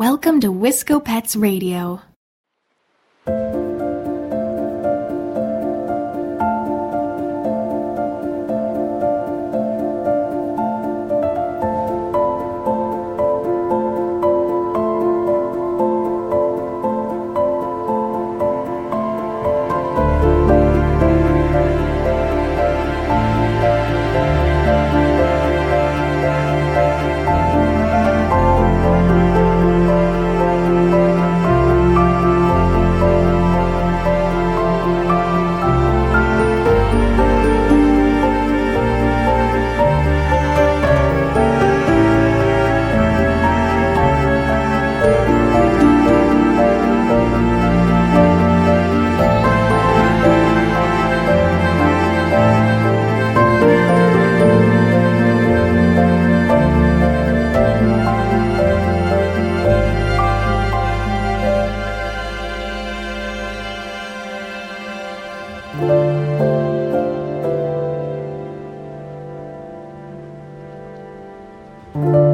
Welcome to Wisco Pets Radio. thank you.